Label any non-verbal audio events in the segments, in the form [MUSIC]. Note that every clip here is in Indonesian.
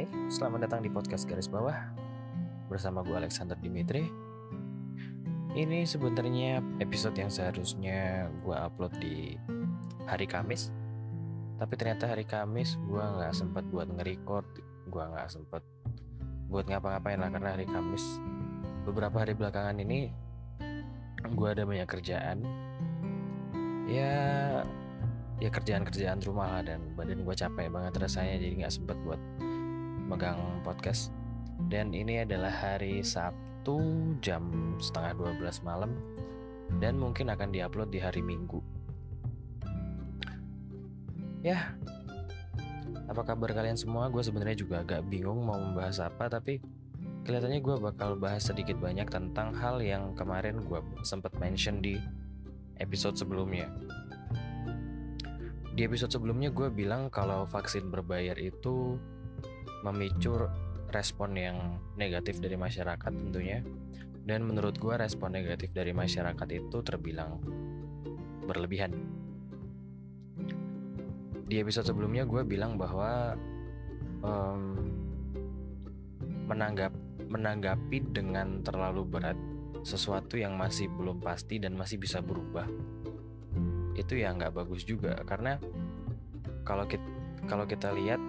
Hai, selamat datang di podcast garis bawah bersama gue Alexander Dimitri. Ini sebenarnya episode yang seharusnya gue upload di hari Kamis, tapi ternyata hari Kamis gue nggak sempat buat nge-record, gue nggak sempat buat ngapa-ngapain lah karena hari Kamis beberapa hari belakangan ini gue ada banyak kerjaan ya ya kerjaan-kerjaan rumah lah dan badan gue capek banget rasanya jadi nggak sempet buat megang podcast. Dan ini adalah hari Sabtu jam setengah 12 malam. Dan mungkin akan diupload di hari Minggu. Ya apa kabar kalian semua? Gue sebenarnya juga agak bingung mau membahas apa tapi kelihatannya gue bakal bahas sedikit banyak tentang hal yang kemarin gue sempat mention di episode sebelumnya. Di episode sebelumnya gue bilang kalau vaksin berbayar itu memicu respon yang negatif dari masyarakat tentunya. Dan menurut gue respon negatif dari masyarakat itu terbilang berlebihan. Di episode sebelumnya gue bilang bahwa um, menanggap menanggapi dengan terlalu berat sesuatu yang masih belum pasti dan masih bisa berubah itu ya nggak bagus juga. Karena kalau kita kalau kita lihat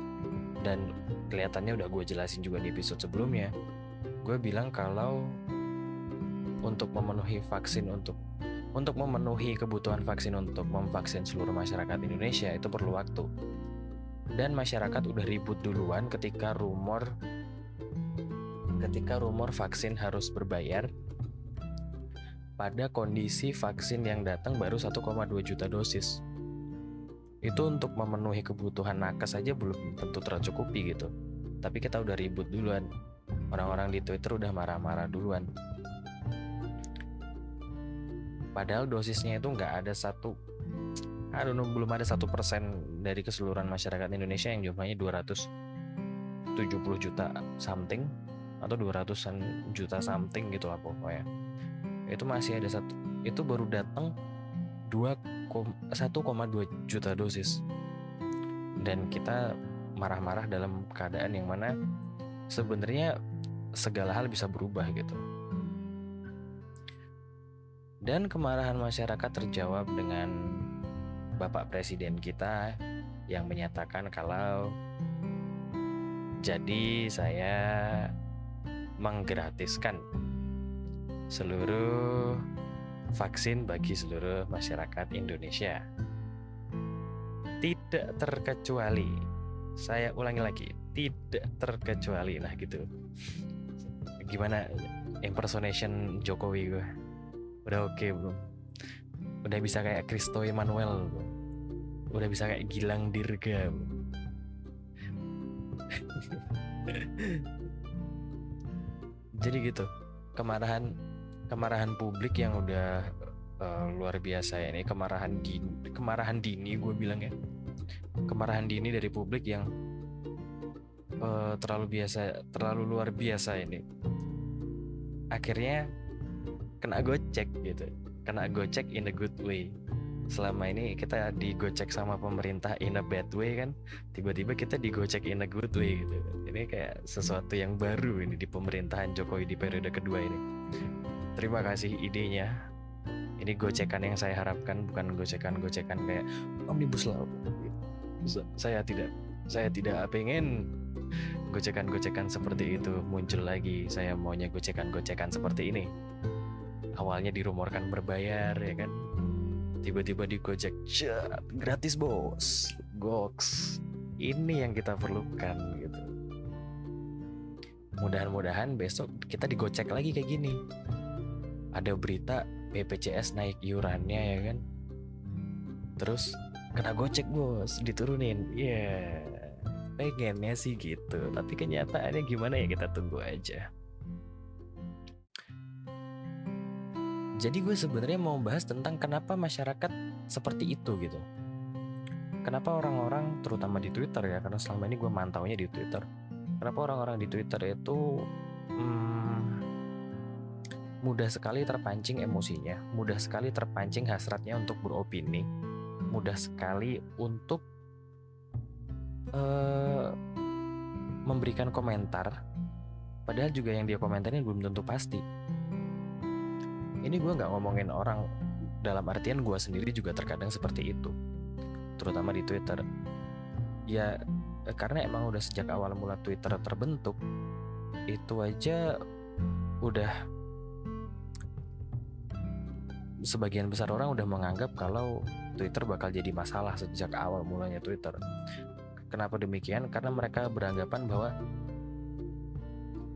dan kelihatannya udah gue jelasin juga di episode sebelumnya gue bilang kalau untuk memenuhi vaksin untuk untuk memenuhi kebutuhan vaksin untuk memvaksin seluruh masyarakat Indonesia itu perlu waktu dan masyarakat udah ribut duluan ketika rumor ketika rumor vaksin harus berbayar pada kondisi vaksin yang datang baru 1,2 juta dosis. Itu untuk memenuhi kebutuhan nakes saja belum tentu tercukupi gitu. Tapi kita udah ribut duluan. Orang-orang di Twitter udah marah-marah duluan. Padahal dosisnya itu nggak ada satu know, belum ada satu persen dari keseluruhan masyarakat Indonesia yang jumlahnya 270 juta something atau 200an juta something gitu lah pokoknya itu masih ada satu itu baru datang 1,2 juta dosis. Dan kita marah-marah dalam keadaan yang mana sebenarnya segala hal bisa berubah gitu. Dan kemarahan masyarakat terjawab dengan Bapak Presiden kita yang menyatakan kalau jadi saya menggratiskan seluruh vaksin bagi seluruh masyarakat Indonesia. Tidak terkecuali, saya ulangi lagi, tidak terkecuali nah gitu. Gimana impersonation Jokowi gue? Udah oke okay, belum? Udah bisa kayak Kristo Emmanuel belum? Udah bisa kayak Gilang Dirga [LAUGHS] Jadi gitu, kemarahan kemarahan publik yang udah uh, luar biasa ya ini kemarahan dini kemarahan dini gue bilang ya. Kemarahan dini dari publik yang uh, terlalu biasa terlalu luar biasa ini. Akhirnya kena gocek gitu kena gocek in a good way. Selama ini kita digocek sama pemerintah in a bad way kan tiba-tiba kita digocek in a good way gitu. Ini kayak sesuatu yang baru ini di pemerintahan Jokowi di periode kedua ini Terima kasih idenya. Ini gocekan yang saya harapkan bukan gocekan-gocekan kayak omnibus law. Saya tidak saya tidak pengen gocekan-gocekan seperti itu muncul lagi. Saya maunya gocekan-gocekan seperti ini. Awalnya dirumorkan berbayar ya kan. Tiba-tiba di Gojek, gratis bos, goks. Ini yang kita perlukan gitu. Mudah-mudahan besok kita digocek lagi kayak gini ada berita BPJS naik iurannya ya kan? Terus kena gocek bos. Diturunin. Ya yeah. pengennya sih gitu tapi kenyataannya gimana ya kita tunggu aja. Jadi gue sebenarnya mau bahas tentang kenapa masyarakat seperti itu gitu. Kenapa orang-orang terutama di Twitter ya karena selama ini gue mantaunya di Twitter. Kenapa orang-orang di Twitter itu hmm, mudah sekali terpancing emosinya, mudah sekali terpancing hasratnya untuk beropini, mudah sekali untuk uh, memberikan komentar padahal juga yang dia komentarin belum tentu pasti. Ini gue nggak ngomongin orang dalam artian gue sendiri juga terkadang seperti itu terutama di Twitter. Ya eh, karena emang udah sejak awal mula Twitter terbentuk itu aja udah sebagian besar orang udah menganggap kalau Twitter bakal jadi masalah sejak awal mulanya Twitter. Kenapa demikian? Karena mereka beranggapan bahwa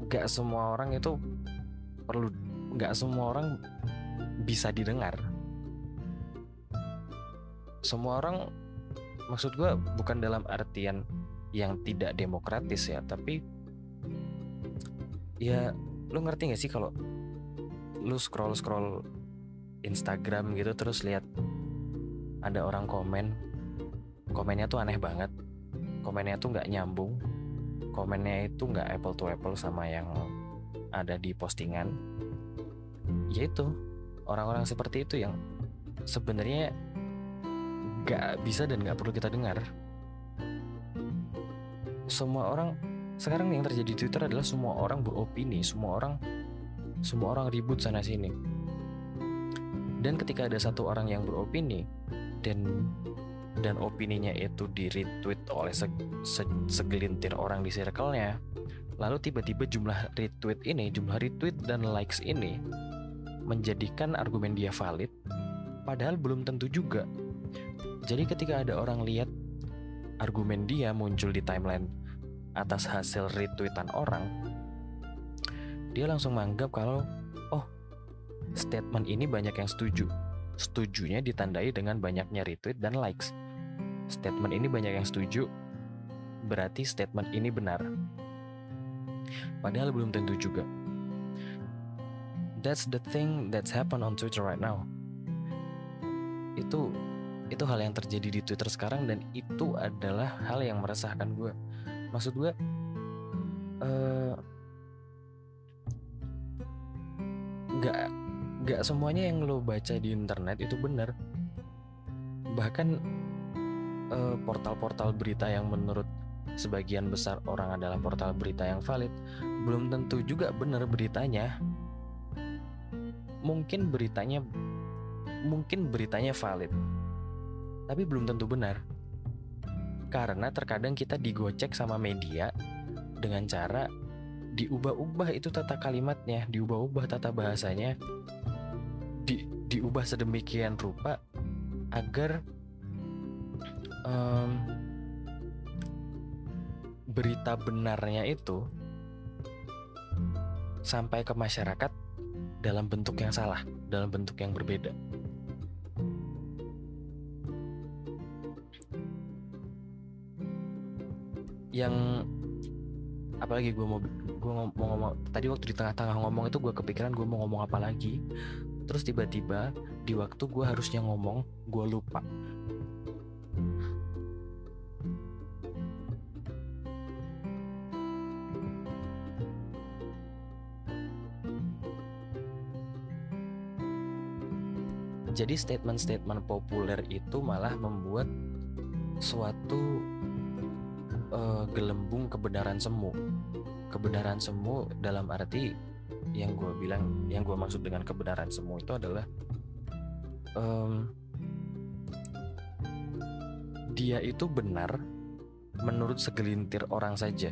gak semua orang itu perlu, gak semua orang bisa didengar. Semua orang, maksud gue bukan dalam artian yang tidak demokratis ya, tapi ya lu ngerti gak sih kalau lu scroll scroll Instagram gitu terus lihat ada orang komen. Komennya tuh aneh banget. Komennya tuh nggak nyambung. Komennya itu nggak apple to apple sama yang ada di postingan. Yaitu orang-orang seperti itu yang sebenarnya nggak bisa dan nggak perlu kita dengar. Semua orang sekarang yang terjadi di Twitter adalah semua orang beropini semua orang semua orang ribut sana sini dan ketika ada satu orang yang beropini dan dan opininya itu di retweet oleh se, se, segelintir orang di circle-nya, lalu tiba-tiba jumlah retweet ini, jumlah retweet dan likes ini menjadikan argumen dia valid, padahal belum tentu juga. Jadi ketika ada orang lihat argumen dia muncul di timeline atas hasil retweetan orang, dia langsung menganggap kalau statement ini banyak yang setuju. Setujunya ditandai dengan banyaknya retweet dan likes. Statement ini banyak yang setuju, berarti statement ini benar. Padahal belum tentu juga. That's the thing that's happen on Twitter right now. Itu itu hal yang terjadi di Twitter sekarang dan itu adalah hal yang meresahkan gue. Maksud gue, uh, gak semuanya yang lo baca di internet itu benar bahkan portal portal-portal berita yang menurut sebagian besar orang adalah portal berita yang valid belum tentu juga benar beritanya. Mungkin beritanya mungkin beritanya valid tapi belum tentu benar. Karena terkadang kita digocek sama media dengan cara diubah-ubah itu tata kalimatnya, diubah-ubah tata bahasanya diubah sedemikian rupa agar um, berita benarnya itu sampai ke masyarakat dalam bentuk yang salah, dalam bentuk yang berbeda. Yang apalagi gue mau gue mau ngomong tadi waktu di tengah-tengah ngomong itu gue kepikiran gue mau ngomong apa lagi terus tiba-tiba di waktu gue harusnya ngomong gue lupa. Jadi statement-statement populer itu malah membuat suatu uh, gelembung kebenaran semu. Kebenaran semu dalam arti yang gue bilang yang gue maksud dengan kebenaran semua itu adalah um, dia itu benar menurut segelintir orang saja.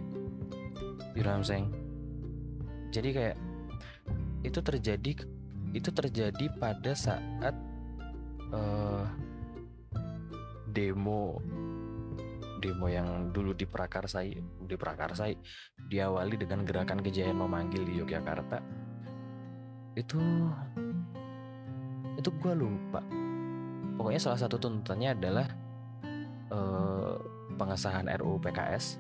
You know jadi kayak itu terjadi itu terjadi pada saat uh, demo demo yang dulu diprakarsai diprakarsai diawali dengan gerakan kejayaan memanggil di Yogyakarta. Itu itu gue lupa. Pokoknya salah satu tuntutannya adalah uh, pengesahan RUU PKS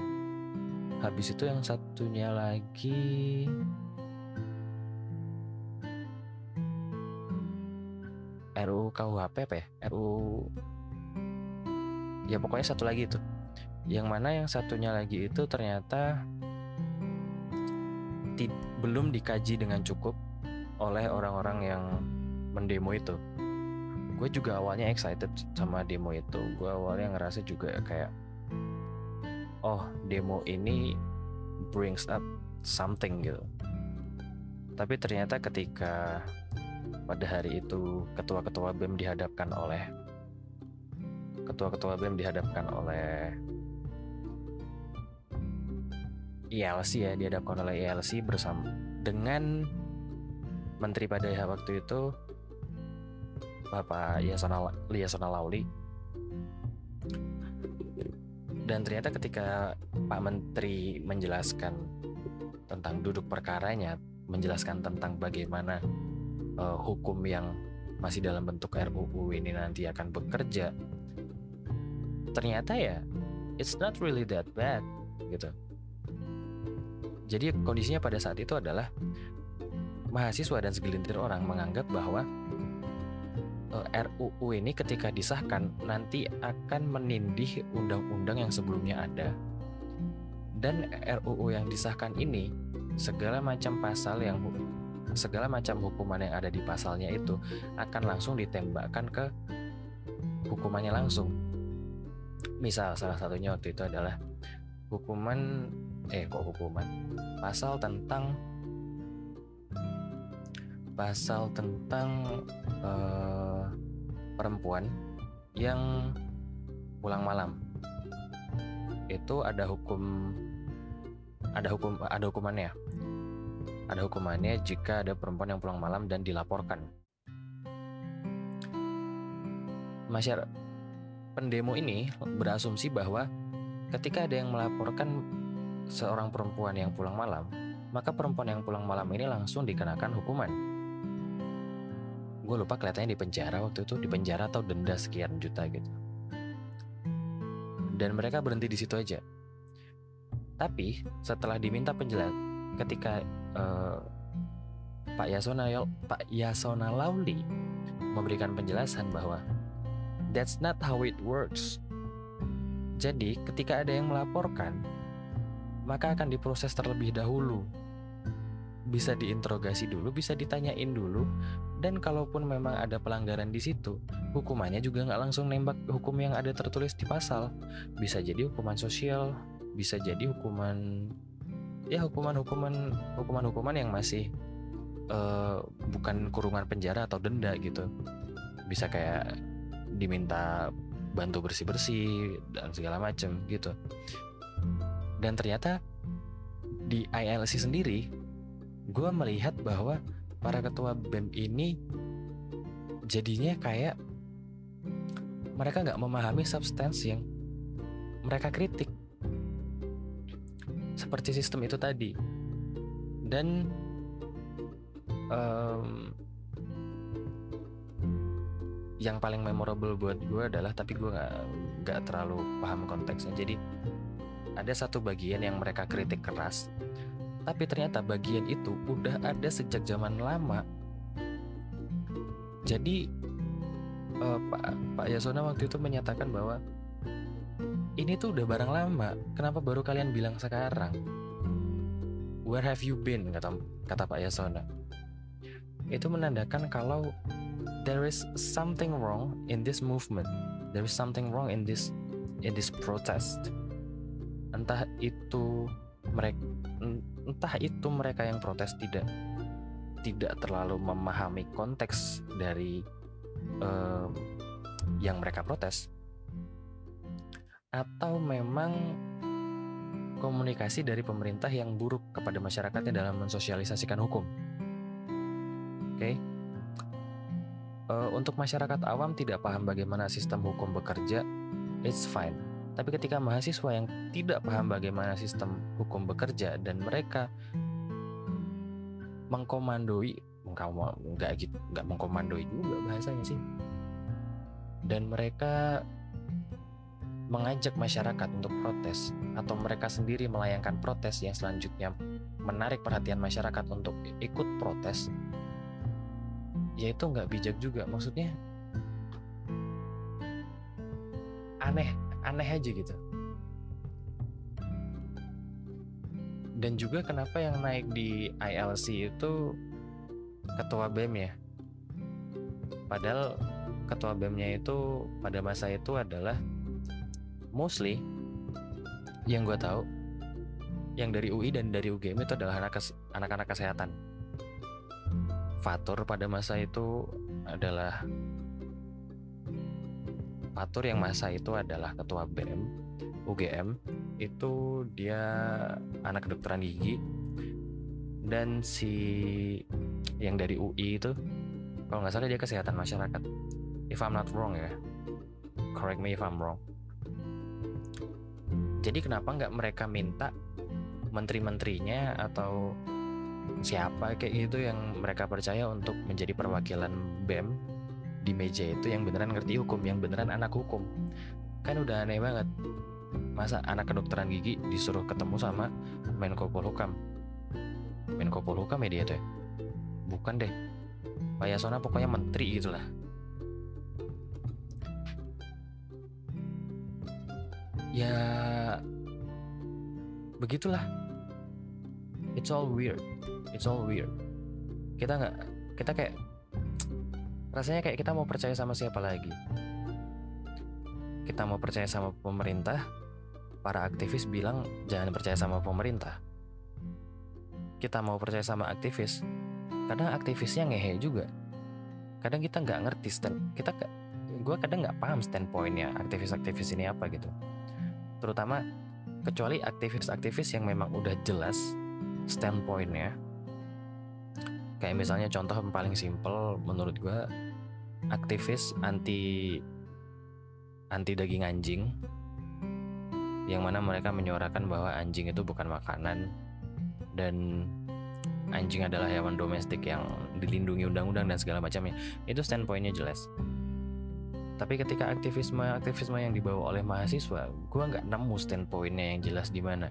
habis itu yang satunya lagi RUU KUHP apa ya? RUU ya pokoknya satu lagi itu yang mana yang satunya lagi itu ternyata belum dikaji dengan cukup oleh orang-orang yang mendemo itu. Gue juga awalnya excited sama demo itu. Gue awalnya ngerasa juga kayak oh demo ini brings up something gitu. Tapi ternyata ketika pada hari itu ketua-ketua BEM dihadapkan oleh ketua-ketua BEM dihadapkan oleh ILC ya dihadapkan oleh ILC bersama dengan menteri pada waktu itu Bapak Yasona Yasona Lauli dan ternyata ketika Pak Menteri menjelaskan tentang duduk perkaranya menjelaskan tentang bagaimana uh, hukum yang masih dalam bentuk RUU ini nanti akan bekerja ternyata ya it's not really that bad gitu jadi kondisinya pada saat itu adalah mahasiswa dan segelintir orang menganggap bahwa eh, RUU ini ketika disahkan nanti akan menindih undang-undang yang sebelumnya ada. Dan RUU yang disahkan ini segala macam pasal yang segala macam hukuman yang ada di pasalnya itu akan langsung ditembakkan ke hukumannya langsung. Misal salah satunya waktu itu adalah hukuman eh kok hukuman? Pasal tentang pasal tentang uh, perempuan yang pulang malam. Itu ada hukum ada hukum ada hukumannya. Ada hukumannya jika ada perempuan yang pulang malam dan dilaporkan. Masyarakat pendemo ini berasumsi bahwa ketika ada yang melaporkan seorang perempuan yang pulang malam, maka perempuan yang pulang malam ini langsung dikenakan hukuman. Gue lupa kelihatannya di penjara waktu itu, di penjara atau denda sekian juta gitu. Dan mereka berhenti di situ aja. Tapi setelah diminta penjelasan, ketika uh, Pak Yasona Pak Yasona Lauli memberikan penjelasan bahwa That's not how it works. Jadi, ketika ada yang melaporkan, maka akan diproses terlebih dahulu. Bisa diinterogasi dulu, bisa ditanyain dulu, dan kalaupun memang ada pelanggaran di situ, hukumannya juga nggak langsung nembak hukum yang ada tertulis di pasal. Bisa jadi hukuman sosial, bisa jadi hukuman ya hukuman-hukuman hukuman-hukuman yang masih uh, bukan kurungan penjara atau denda gitu. Bisa kayak diminta bantu bersih-bersih dan segala macam gitu. Dan ternyata di ILC sendiri, gue melihat bahwa para ketua BEM ini jadinya kayak mereka nggak memahami substansi yang mereka kritik. Seperti sistem itu tadi. Dan um, yang paling memorable buat gue adalah tapi gue nggak nggak terlalu paham konteksnya. Jadi ada satu bagian yang mereka kritik keras. Tapi ternyata bagian itu udah ada sejak zaman lama. Jadi uh, Pak Pak Yasona waktu itu menyatakan bahwa ini tuh udah barang lama. Kenapa baru kalian bilang sekarang? Where have you been? Kata kata Pak Yasona. Itu menandakan kalau there is something wrong in this movement. There is something wrong in this in this protest entah itu mereka entah itu mereka yang protes tidak tidak terlalu memahami konteks dari um, yang mereka protes atau memang komunikasi dari pemerintah yang buruk kepada masyarakatnya dalam mensosialisasikan hukum. Oke. Okay? uh, untuk masyarakat awam tidak paham bagaimana sistem hukum bekerja, it's fine. Tapi ketika mahasiswa yang tidak paham bagaimana sistem hukum bekerja dan mereka mengkomandoi, nggak gitu, nggak mengkomandoi juga bahasanya sih. Dan mereka mengajak masyarakat untuk protes atau mereka sendiri melayangkan protes yang selanjutnya menarik perhatian masyarakat untuk ikut protes ya itu nggak bijak juga maksudnya aneh aneh aja gitu dan juga kenapa yang naik di ILC itu ketua BEM ya padahal ketua BEM-nya itu pada masa itu adalah mostly yang gue tahu yang dari UI dan dari UGM itu adalah anak anak-anak kesehatan. Fatur pada masa itu adalah Fatur yang masa itu adalah ketua BM UGM itu dia anak kedokteran gigi. Dan si yang dari UI itu kalau nggak salah dia kesehatan masyarakat. If I'm not wrong ya. Correct me if I'm wrong. Jadi kenapa nggak mereka minta menteri-menterinya atau siapa kayak gitu yang mereka percaya untuk menjadi perwakilan BEM di meja itu yang beneran ngerti hukum, yang beneran anak hukum. Kan udah aneh banget. Masa anak kedokteran gigi disuruh ketemu sama Menko Polhukam? Menko Polhukam ya dia tuh? Ya? Bukan deh. Pak Yasona pokoknya menteri gitulah. Ya begitulah it's all weird it's all weird kita nggak kita kayak rasanya kayak kita mau percaya sama siapa lagi. Kita mau percaya sama pemerintah para aktivis bilang jangan percaya sama pemerintah. Kita mau percaya sama aktivis kadang aktivisnya ngehe juga. Kadang kita nggak ngerti stand kita gue kadang nggak paham standpointnya aktivis-aktivis ini apa gitu. Terutama kecuali aktivis-aktivis yang memang udah jelas standpointnya. Kayak misalnya contoh yang paling simple menurut gue aktivis anti anti daging anjing yang mana mereka menyuarakan bahwa anjing itu bukan makanan dan anjing adalah hewan domestik yang dilindungi undang-undang dan segala macamnya. Itu standpointnya jelas. Tapi ketika aktivisme aktivisme yang dibawa oleh mahasiswa gue nggak nemu standpointnya yang jelas di mana.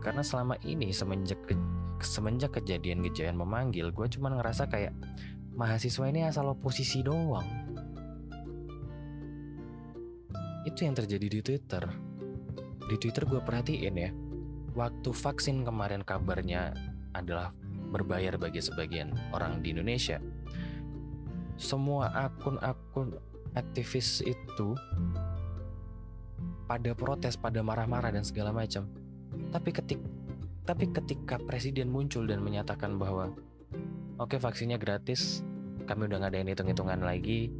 Karena selama ini semenjak ke, semenjak kejadian-kejadian memanggil gue cuma ngerasa kayak mahasiswa ini asal oposisi doang itu yang terjadi di Twitter di Twitter gue perhatiin ya waktu vaksin kemarin kabarnya adalah berbayar bagi sebagian orang di Indonesia semua akun-akun aktivis itu pada protes, pada marah-marah dan segala macam. Tapi ketik tapi ketika presiden muncul dan menyatakan bahwa oke okay, vaksinnya gratis, kami udah ngadain hitung-hitungan lagi,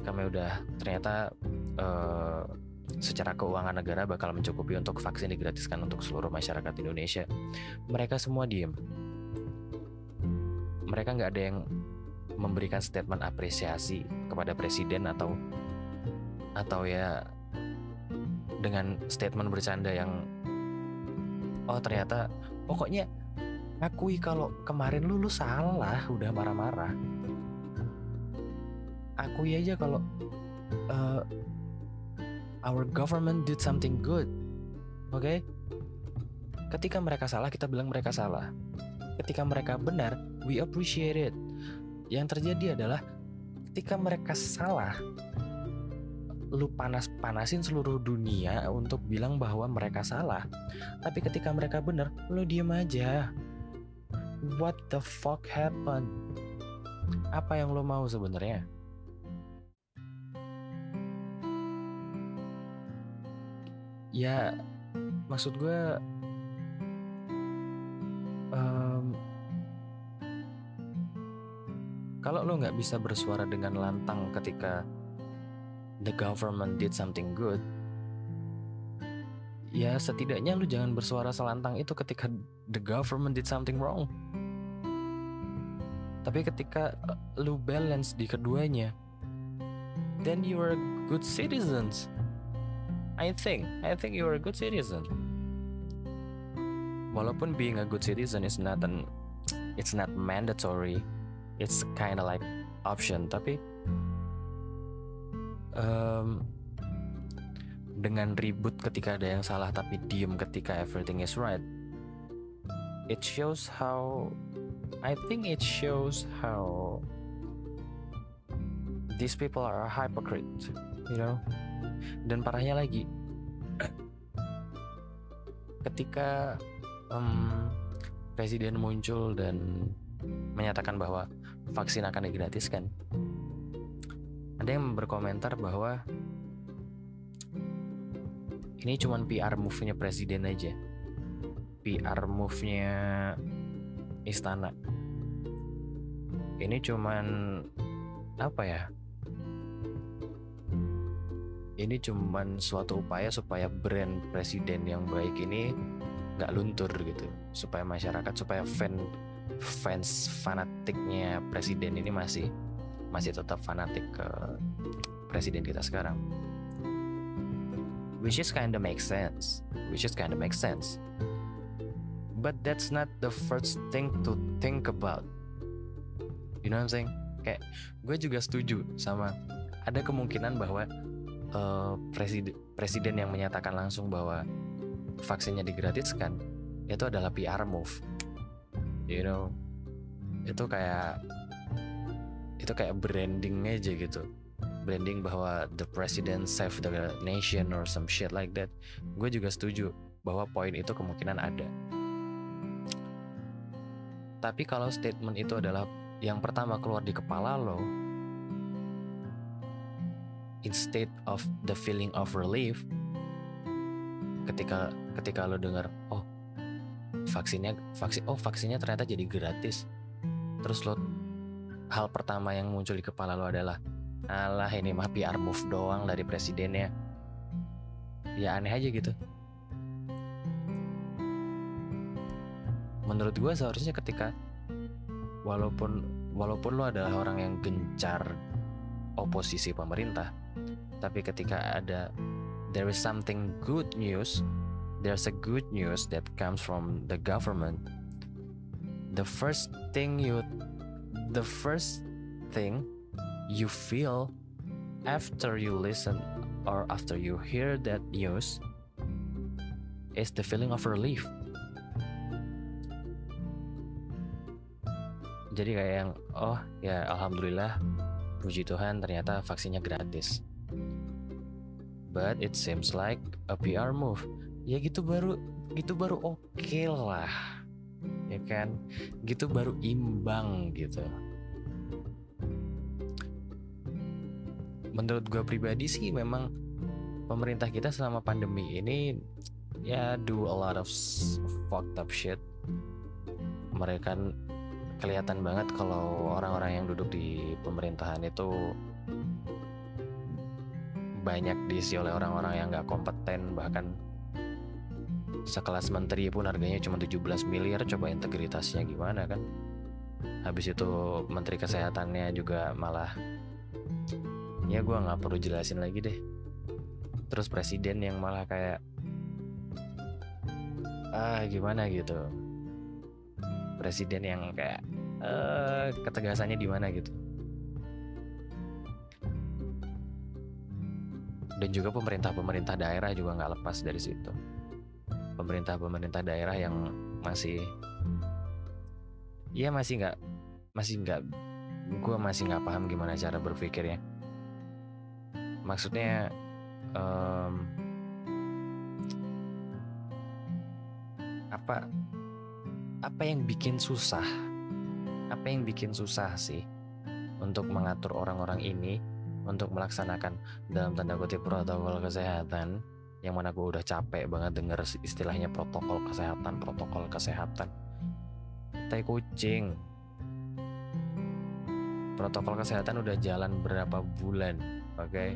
kami udah ternyata uh, secara keuangan negara bakal mencukupi untuk vaksin digratiskan untuk seluruh masyarakat Indonesia. Mereka semua diem. Mereka nggak ada yang memberikan statement apresiasi kepada presiden atau atau ya dengan statement bercanda yang oh ternyata pokoknya akui kalau kemarin lu lu salah udah marah-marah akui aja kalau uh, our government did something good oke okay? ketika mereka salah kita bilang mereka salah ketika mereka benar we appreciate it yang terjadi adalah ketika mereka salah, lu panas-panasin seluruh dunia untuk bilang bahwa mereka salah. Tapi ketika mereka benar, lu diem aja. What the fuck happened? Apa yang lo mau sebenarnya? Ya, maksud gue Kalau lo nggak bisa bersuara dengan lantang ketika the government did something good, ya setidaknya lu jangan bersuara selantang itu ketika the government did something wrong. Tapi ketika lu balance di keduanya, then you are good citizens. I think, I think you are a good citizen. Walaupun being a good citizen is not an, it's not mandatory it's kind of like option tapi um, dengan ribut ketika ada yang salah tapi diem ketika everything is right it shows how I think it shows how these people are a hypocrite you know dan parahnya lagi ketika um, presiden muncul dan menyatakan bahwa vaksin akan digratiskan. Ada yang berkomentar bahwa ini cuma PR move-nya presiden aja. PR move-nya istana ini cuman apa ya ini cuman suatu upaya supaya brand presiden yang baik ini nggak luntur gitu. Supaya masyarakat supaya fan fans fanatiknya presiden ini masih masih tetap fanatik ke presiden kita sekarang. Which is kinda make sense. Which is kinda make sense. But that's not the first thing to think about. You know what I'm saying? Kayak gue juga setuju sama ada kemungkinan bahwa uh, presiden presiden yang menyatakan langsung bahwa vaksinnya digratiskan itu adalah PR move. You know? Itu kayak itu kayak branding aja gitu. Branding bahwa the president save the nation or some shit like that. Gue juga setuju bahwa poin itu kemungkinan ada. Tapi kalau statement itu adalah yang pertama keluar di kepala lo instead of the feeling of relief ketika ketika lo dengar oh vaksinnya vaksin oh vaksinnya ternyata jadi gratis. Terus lo hal pertama yang muncul di kepala lo adalah alah ini mah PR move doang dari presidennya. Ya aneh aja gitu. Menurut gue seharusnya ketika walaupun walaupun lo adalah orang yang gencar oposisi pemerintah. Tapi ketika ada there is something good news there's a good news that comes from the government. The first thing you the first thing you feel after you listen or after you hear that news is the feeling of relief. Jadi kayak yang oh ya alhamdulillah puji Tuhan ternyata vaksinnya gratis. But it seems like a PR move. Ya gitu baru gitu baru oke okay lah. Ya kan? Gitu baru imbang gitu. Menurut gue pribadi sih memang pemerintah kita selama pandemi ini ya do a lot of fucked up shit. Mereka kelihatan banget kalau orang-orang yang duduk di pemerintahan itu banyak diisi oleh orang-orang yang gak kompeten bahkan sekelas menteri pun harganya cuma 17 miliar coba integritasnya gimana kan? Habis itu menteri kesehatannya juga malah ya gue nggak perlu jelasin lagi deh. Terus presiden yang malah kayak ah gimana gitu presiden yang kayak uh, ketegasannya di mana gitu. Dan juga pemerintah-pemerintah daerah juga nggak lepas dari situ. Pemerintah-pemerintah daerah yang masih ya masih nggak masih nggak gue masih nggak paham gimana cara berpikirnya. Maksudnya um, apa apa yang bikin susah? Apa yang bikin susah sih untuk mengatur orang-orang ini untuk melaksanakan dalam tanda kutip protokol kesehatan? Yang mana gue udah capek banget denger istilahnya protokol kesehatan protokol kesehatan. Tai kucing. Protokol kesehatan udah jalan berapa bulan oke? Okay?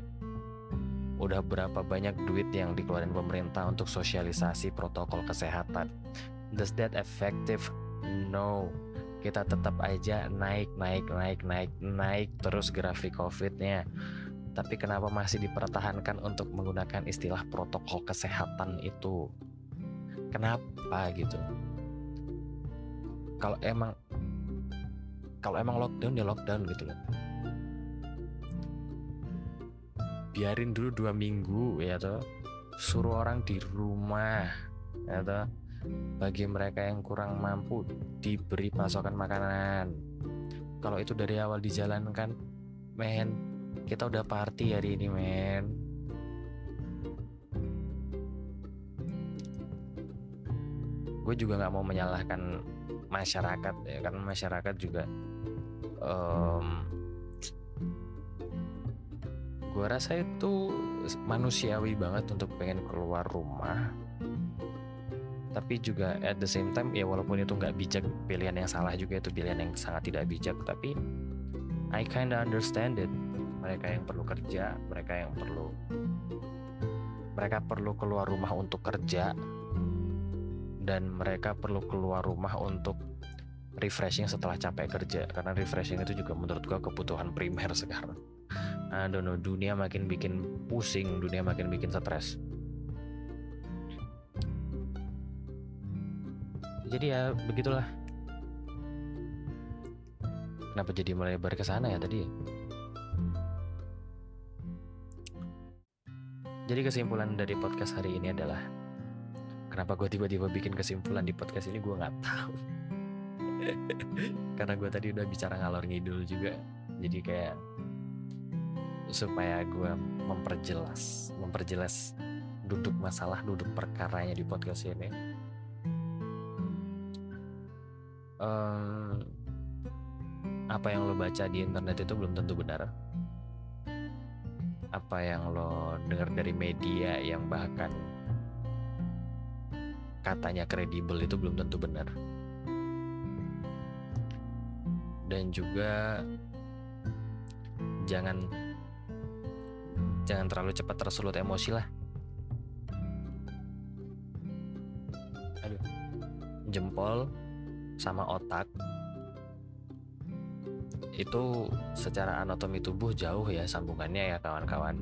udah berapa banyak duit yang dikeluarin pemerintah untuk sosialisasi protokol kesehatan Does that effective? No. Kita tetap aja naik, naik, naik, naik, naik terus grafik COVID-nya. Tapi kenapa masih dipertahankan untuk menggunakan istilah protokol kesehatan itu? Kenapa gitu? Kalau emang kalau emang lockdown ya lockdown gitu loh. Biarin dulu dua minggu ya toh. Suruh orang di rumah ya toh bagi mereka yang kurang mampu diberi pasokan makanan. Kalau itu dari awal dijalankan, men, kita udah party hari ini, men. Gue juga nggak mau menyalahkan masyarakat ya, karena masyarakat juga um, gue rasa itu manusiawi banget untuk pengen keluar rumah tapi juga at the same time ya walaupun itu nggak bijak pilihan yang salah juga itu pilihan yang sangat tidak bijak. Tapi I kinda understand it. Mereka yang perlu kerja mereka yang perlu mereka perlu keluar rumah untuk kerja dan mereka perlu keluar rumah untuk refreshing setelah capek kerja. Karena refreshing itu juga menurut gua kebutuhan primer [LAUGHS] sekarang. I dunia makin bikin pusing dunia makin bikin stres jadi ya begitulah. Kenapa jadi melebar ke sana ya tadi jadi kesimpulan dari podcast hari ini adalah kenapa gue tiba-tiba bikin kesimpulan di podcast ini gue nggak tahu. [LAUGHS] Karena gue tadi udah bicara ngalor ngidul juga. Jadi kayak supaya gue memperjelas memperjelas duduk masalah duduk perkaranya di podcast ini um, apa yang lo baca di internet itu belum tentu benar. Apa yang lo dengar dari media yang bahkan katanya kredibel itu belum tentu benar. Dan juga jangan jangan terlalu cepat tersulut emosi lah. Aduh jempol sama otak itu secara anatomi tubuh jauh ya sambungannya ya kawan-kawan.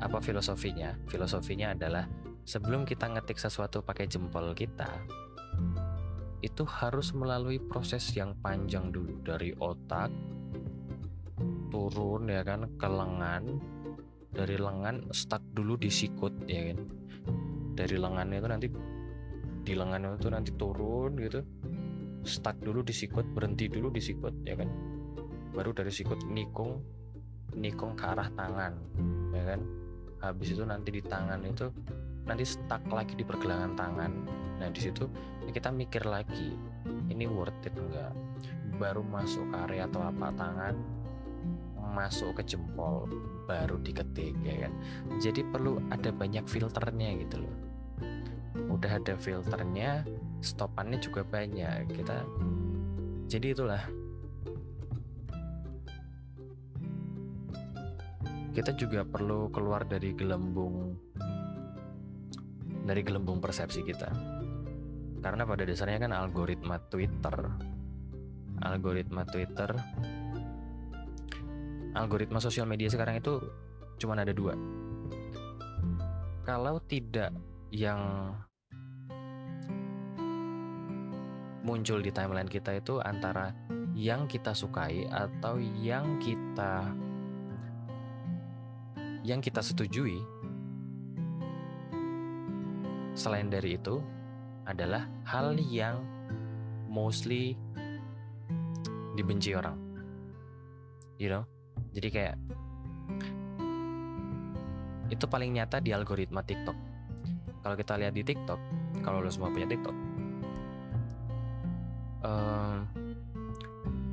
Apa filosofinya? Filosofinya adalah sebelum kita ngetik sesuatu pakai jempol kita, itu harus melalui proses yang panjang dulu dari otak turun ya kan ke lengan, dari lengan stuck dulu di sikut ya kan. Dari lengan itu nanti di lengan itu nanti turun gitu. Stuck dulu di sikut berhenti dulu di sikut ya kan? Baru dari sikut nikung nikung ke arah tangan ya kan? Habis itu nanti di tangan itu nanti stuck lagi di pergelangan tangan. Nah di situ kita mikir lagi ini worth it enggak? Baru masuk ke area telapak tangan masuk ke jempol baru diketik ya kan? Jadi perlu ada banyak filternya gitu loh udah ada filternya stopannya juga banyak. Kita jadi itulah. Kita juga perlu keluar dari gelembung dari gelembung persepsi kita. Karena pada dasarnya kan algoritma Twitter. Algoritma Twitter algoritma sosial media sekarang itu cuma ada dua. Kalau tidak yang muncul di timeline kita itu antara yang kita sukai atau yang kita yang kita setujui. Selain dari itu adalah hal yang mostly dibenci orang. You know? Jadi kayak itu paling nyata di algoritma TikTok. Kalau kita lihat di TikTok, kalau lo semua punya TikTok, uh,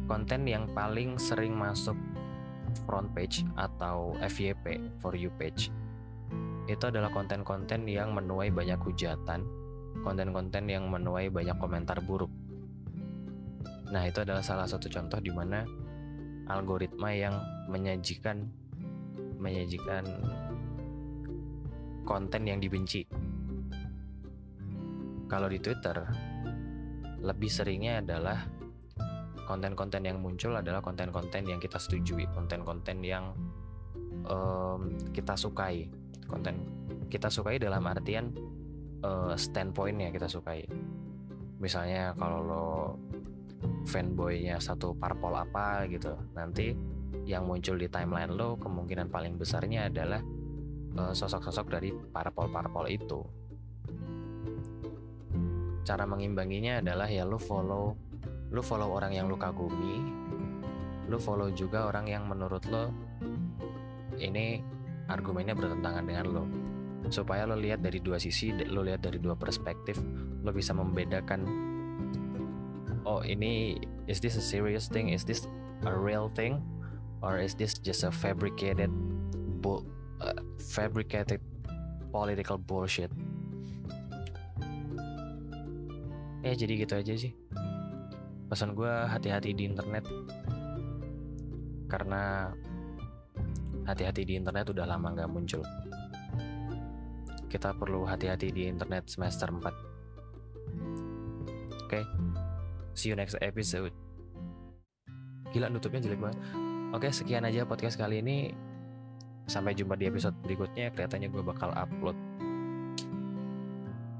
konten yang paling sering masuk front page atau FYP for you page itu adalah konten-konten yang menuai banyak hujatan, konten-konten yang menuai banyak komentar buruk. Nah, itu adalah salah satu contoh di mana algoritma yang menyajikan menyajikan konten yang dibenci. Kalau di Twitter, lebih seringnya adalah konten-konten yang muncul adalah konten-konten yang kita setujui, konten-konten yang um, kita sukai, konten kita sukai dalam artian uh, standpointnya kita sukai. Misalnya kalau lo fanboynya satu parpol apa gitu, nanti yang muncul di timeline lo kemungkinan paling besarnya adalah uh, sosok-sosok dari parpol-parpol itu cara mengimbanginya adalah ya lu follow lu follow orang yang lu kagumi lu follow juga orang yang menurut lo ini argumennya bertentangan dengan lo. Supaya lo lihat dari dua sisi lo lihat dari dua perspektif lo bisa membedakan oh ini is this a serious thing? Is this a real thing? Or is this just a fabricated bull uh, fabricated political bullshit ya jadi gitu aja sih. Pesan gue hati-hati di internet. Karena hati-hati di internet udah lama nggak muncul. Kita perlu hati-hati di internet semester 4 oke okay? see you next episode. Gila nutupnya jelek banget. Oke sekian aja podcast kali ini. Sampai jumpa di episode berikutnya. Kelihatannya gue bakal upload.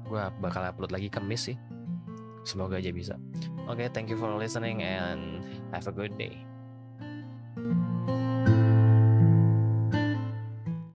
Gue bakal upload lagi kemis sih semoga aja bisa. Oke okay, thank you for listening and have a good day